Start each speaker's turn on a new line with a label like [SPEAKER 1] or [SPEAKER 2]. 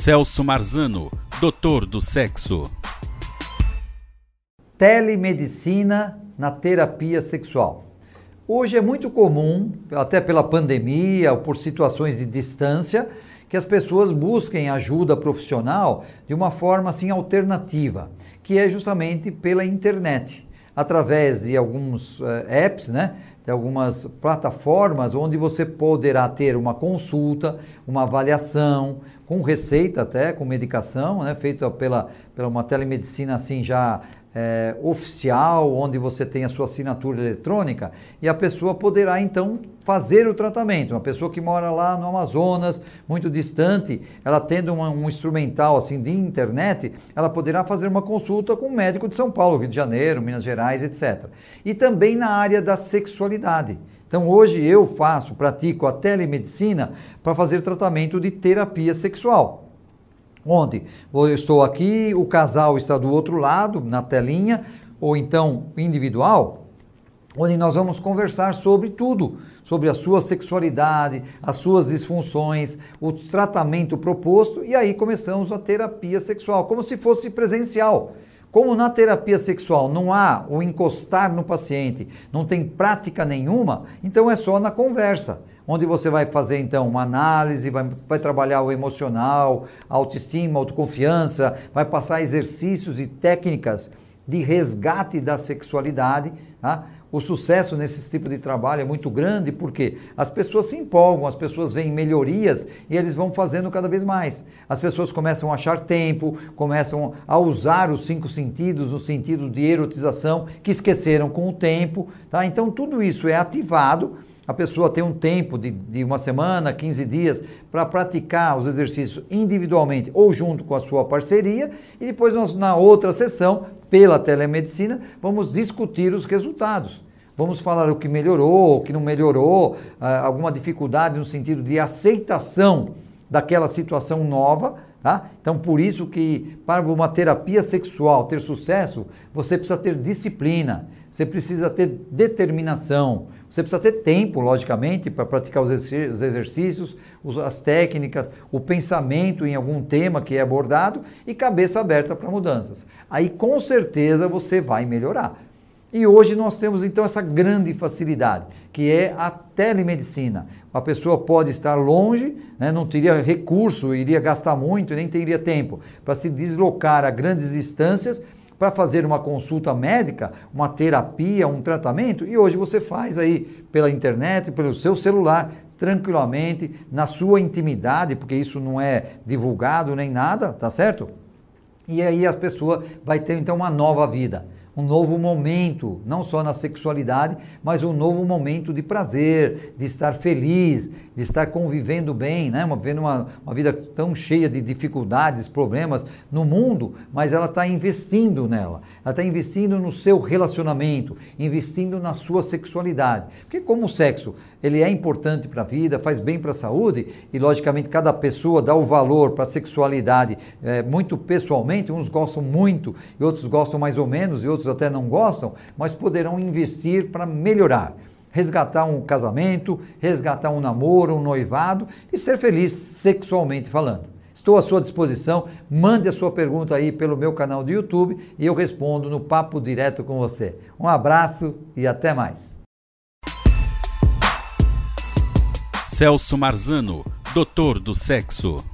[SPEAKER 1] Celso Marzano, doutor do sexo.
[SPEAKER 2] Telemedicina na terapia sexual. Hoje é muito comum, até pela pandemia ou por situações de distância, que as pessoas busquem ajuda profissional de uma forma assim alternativa, que é justamente pela internet, através de alguns uh, apps, né? de algumas plataformas onde você poderá ter uma consulta, uma avaliação, com receita até, com medicação, né, feita pela, pela uma telemedicina assim já é, oficial, onde você tem a sua assinatura eletrônica, e a pessoa poderá então fazer o tratamento. Uma pessoa que mora lá no Amazonas, muito distante, ela tendo uma, um instrumental assim de internet, ela poderá fazer uma consulta com um médico de São Paulo, Rio de Janeiro, Minas Gerais, etc. E também na área da sexualidade. Então hoje eu faço, pratico a telemedicina para fazer tratamento de terapia sexual. Onde eu estou aqui, o casal está do outro lado, na telinha, ou então individual, onde nós vamos conversar sobre tudo, sobre a sua sexualidade, as suas disfunções, o tratamento proposto, e aí começamos a terapia sexual, como se fosse presencial. Como na terapia sexual não há o encostar no paciente, não tem prática nenhuma, então é só na conversa, onde você vai fazer então uma análise, vai, vai trabalhar o emocional, autoestima, autoconfiança, vai passar exercícios e técnicas de resgate da sexualidade, tá? O sucesso nesse tipo de trabalho é muito grande porque as pessoas se empolgam, as pessoas veem melhorias e eles vão fazendo cada vez mais. As pessoas começam a achar tempo, começam a usar os cinco sentidos no sentido de erotização que esqueceram com o tempo. Tá? Então tudo isso é ativado a pessoa tem um tempo de, de uma semana, 15 dias, para praticar os exercícios individualmente ou junto com a sua parceria, e depois nós, na outra sessão, pela telemedicina, vamos discutir os resultados. Vamos falar o que melhorou, o que não melhorou, ah, alguma dificuldade no sentido de aceitação daquela situação nova, tá? Então, por isso que para uma terapia sexual ter sucesso, você precisa ter disciplina, você precisa ter determinação, você precisa ter tempo, logicamente, para praticar os exercícios, as técnicas, o pensamento em algum tema que é abordado e cabeça aberta para mudanças. Aí, com certeza, você vai melhorar. E hoje nós temos então essa grande facilidade, que é a telemedicina. A pessoa pode estar longe, né, não teria recurso, iria gastar muito, nem teria tempo para se deslocar a grandes distâncias para fazer uma consulta médica, uma terapia, um tratamento, e hoje você faz aí pela internet, pelo seu celular, tranquilamente, na sua intimidade, porque isso não é divulgado nem nada, tá certo? E aí a pessoa vai ter então uma nova vida um novo momento, não só na sexualidade, mas um novo momento de prazer, de estar feliz, de estar convivendo bem, né? vivendo uma, uma vida tão cheia de dificuldades, problemas no mundo, mas ela está investindo nela, ela está investindo no seu relacionamento, investindo na sua sexualidade. Porque como o sexo ele é importante para a vida, faz bem para a saúde, e logicamente cada pessoa dá o valor para a sexualidade é, muito pessoalmente, uns gostam muito e outros gostam mais ou menos e outros até não gostam, mas poderão investir para melhorar resgatar um casamento, resgatar um namoro, um noivado e ser feliz sexualmente falando. Estou à sua disposição, mande a sua pergunta aí pelo meu canal do YouTube e eu respondo no papo direto com você. Um abraço e até mais.
[SPEAKER 1] Celso Marzano, doutor do sexo.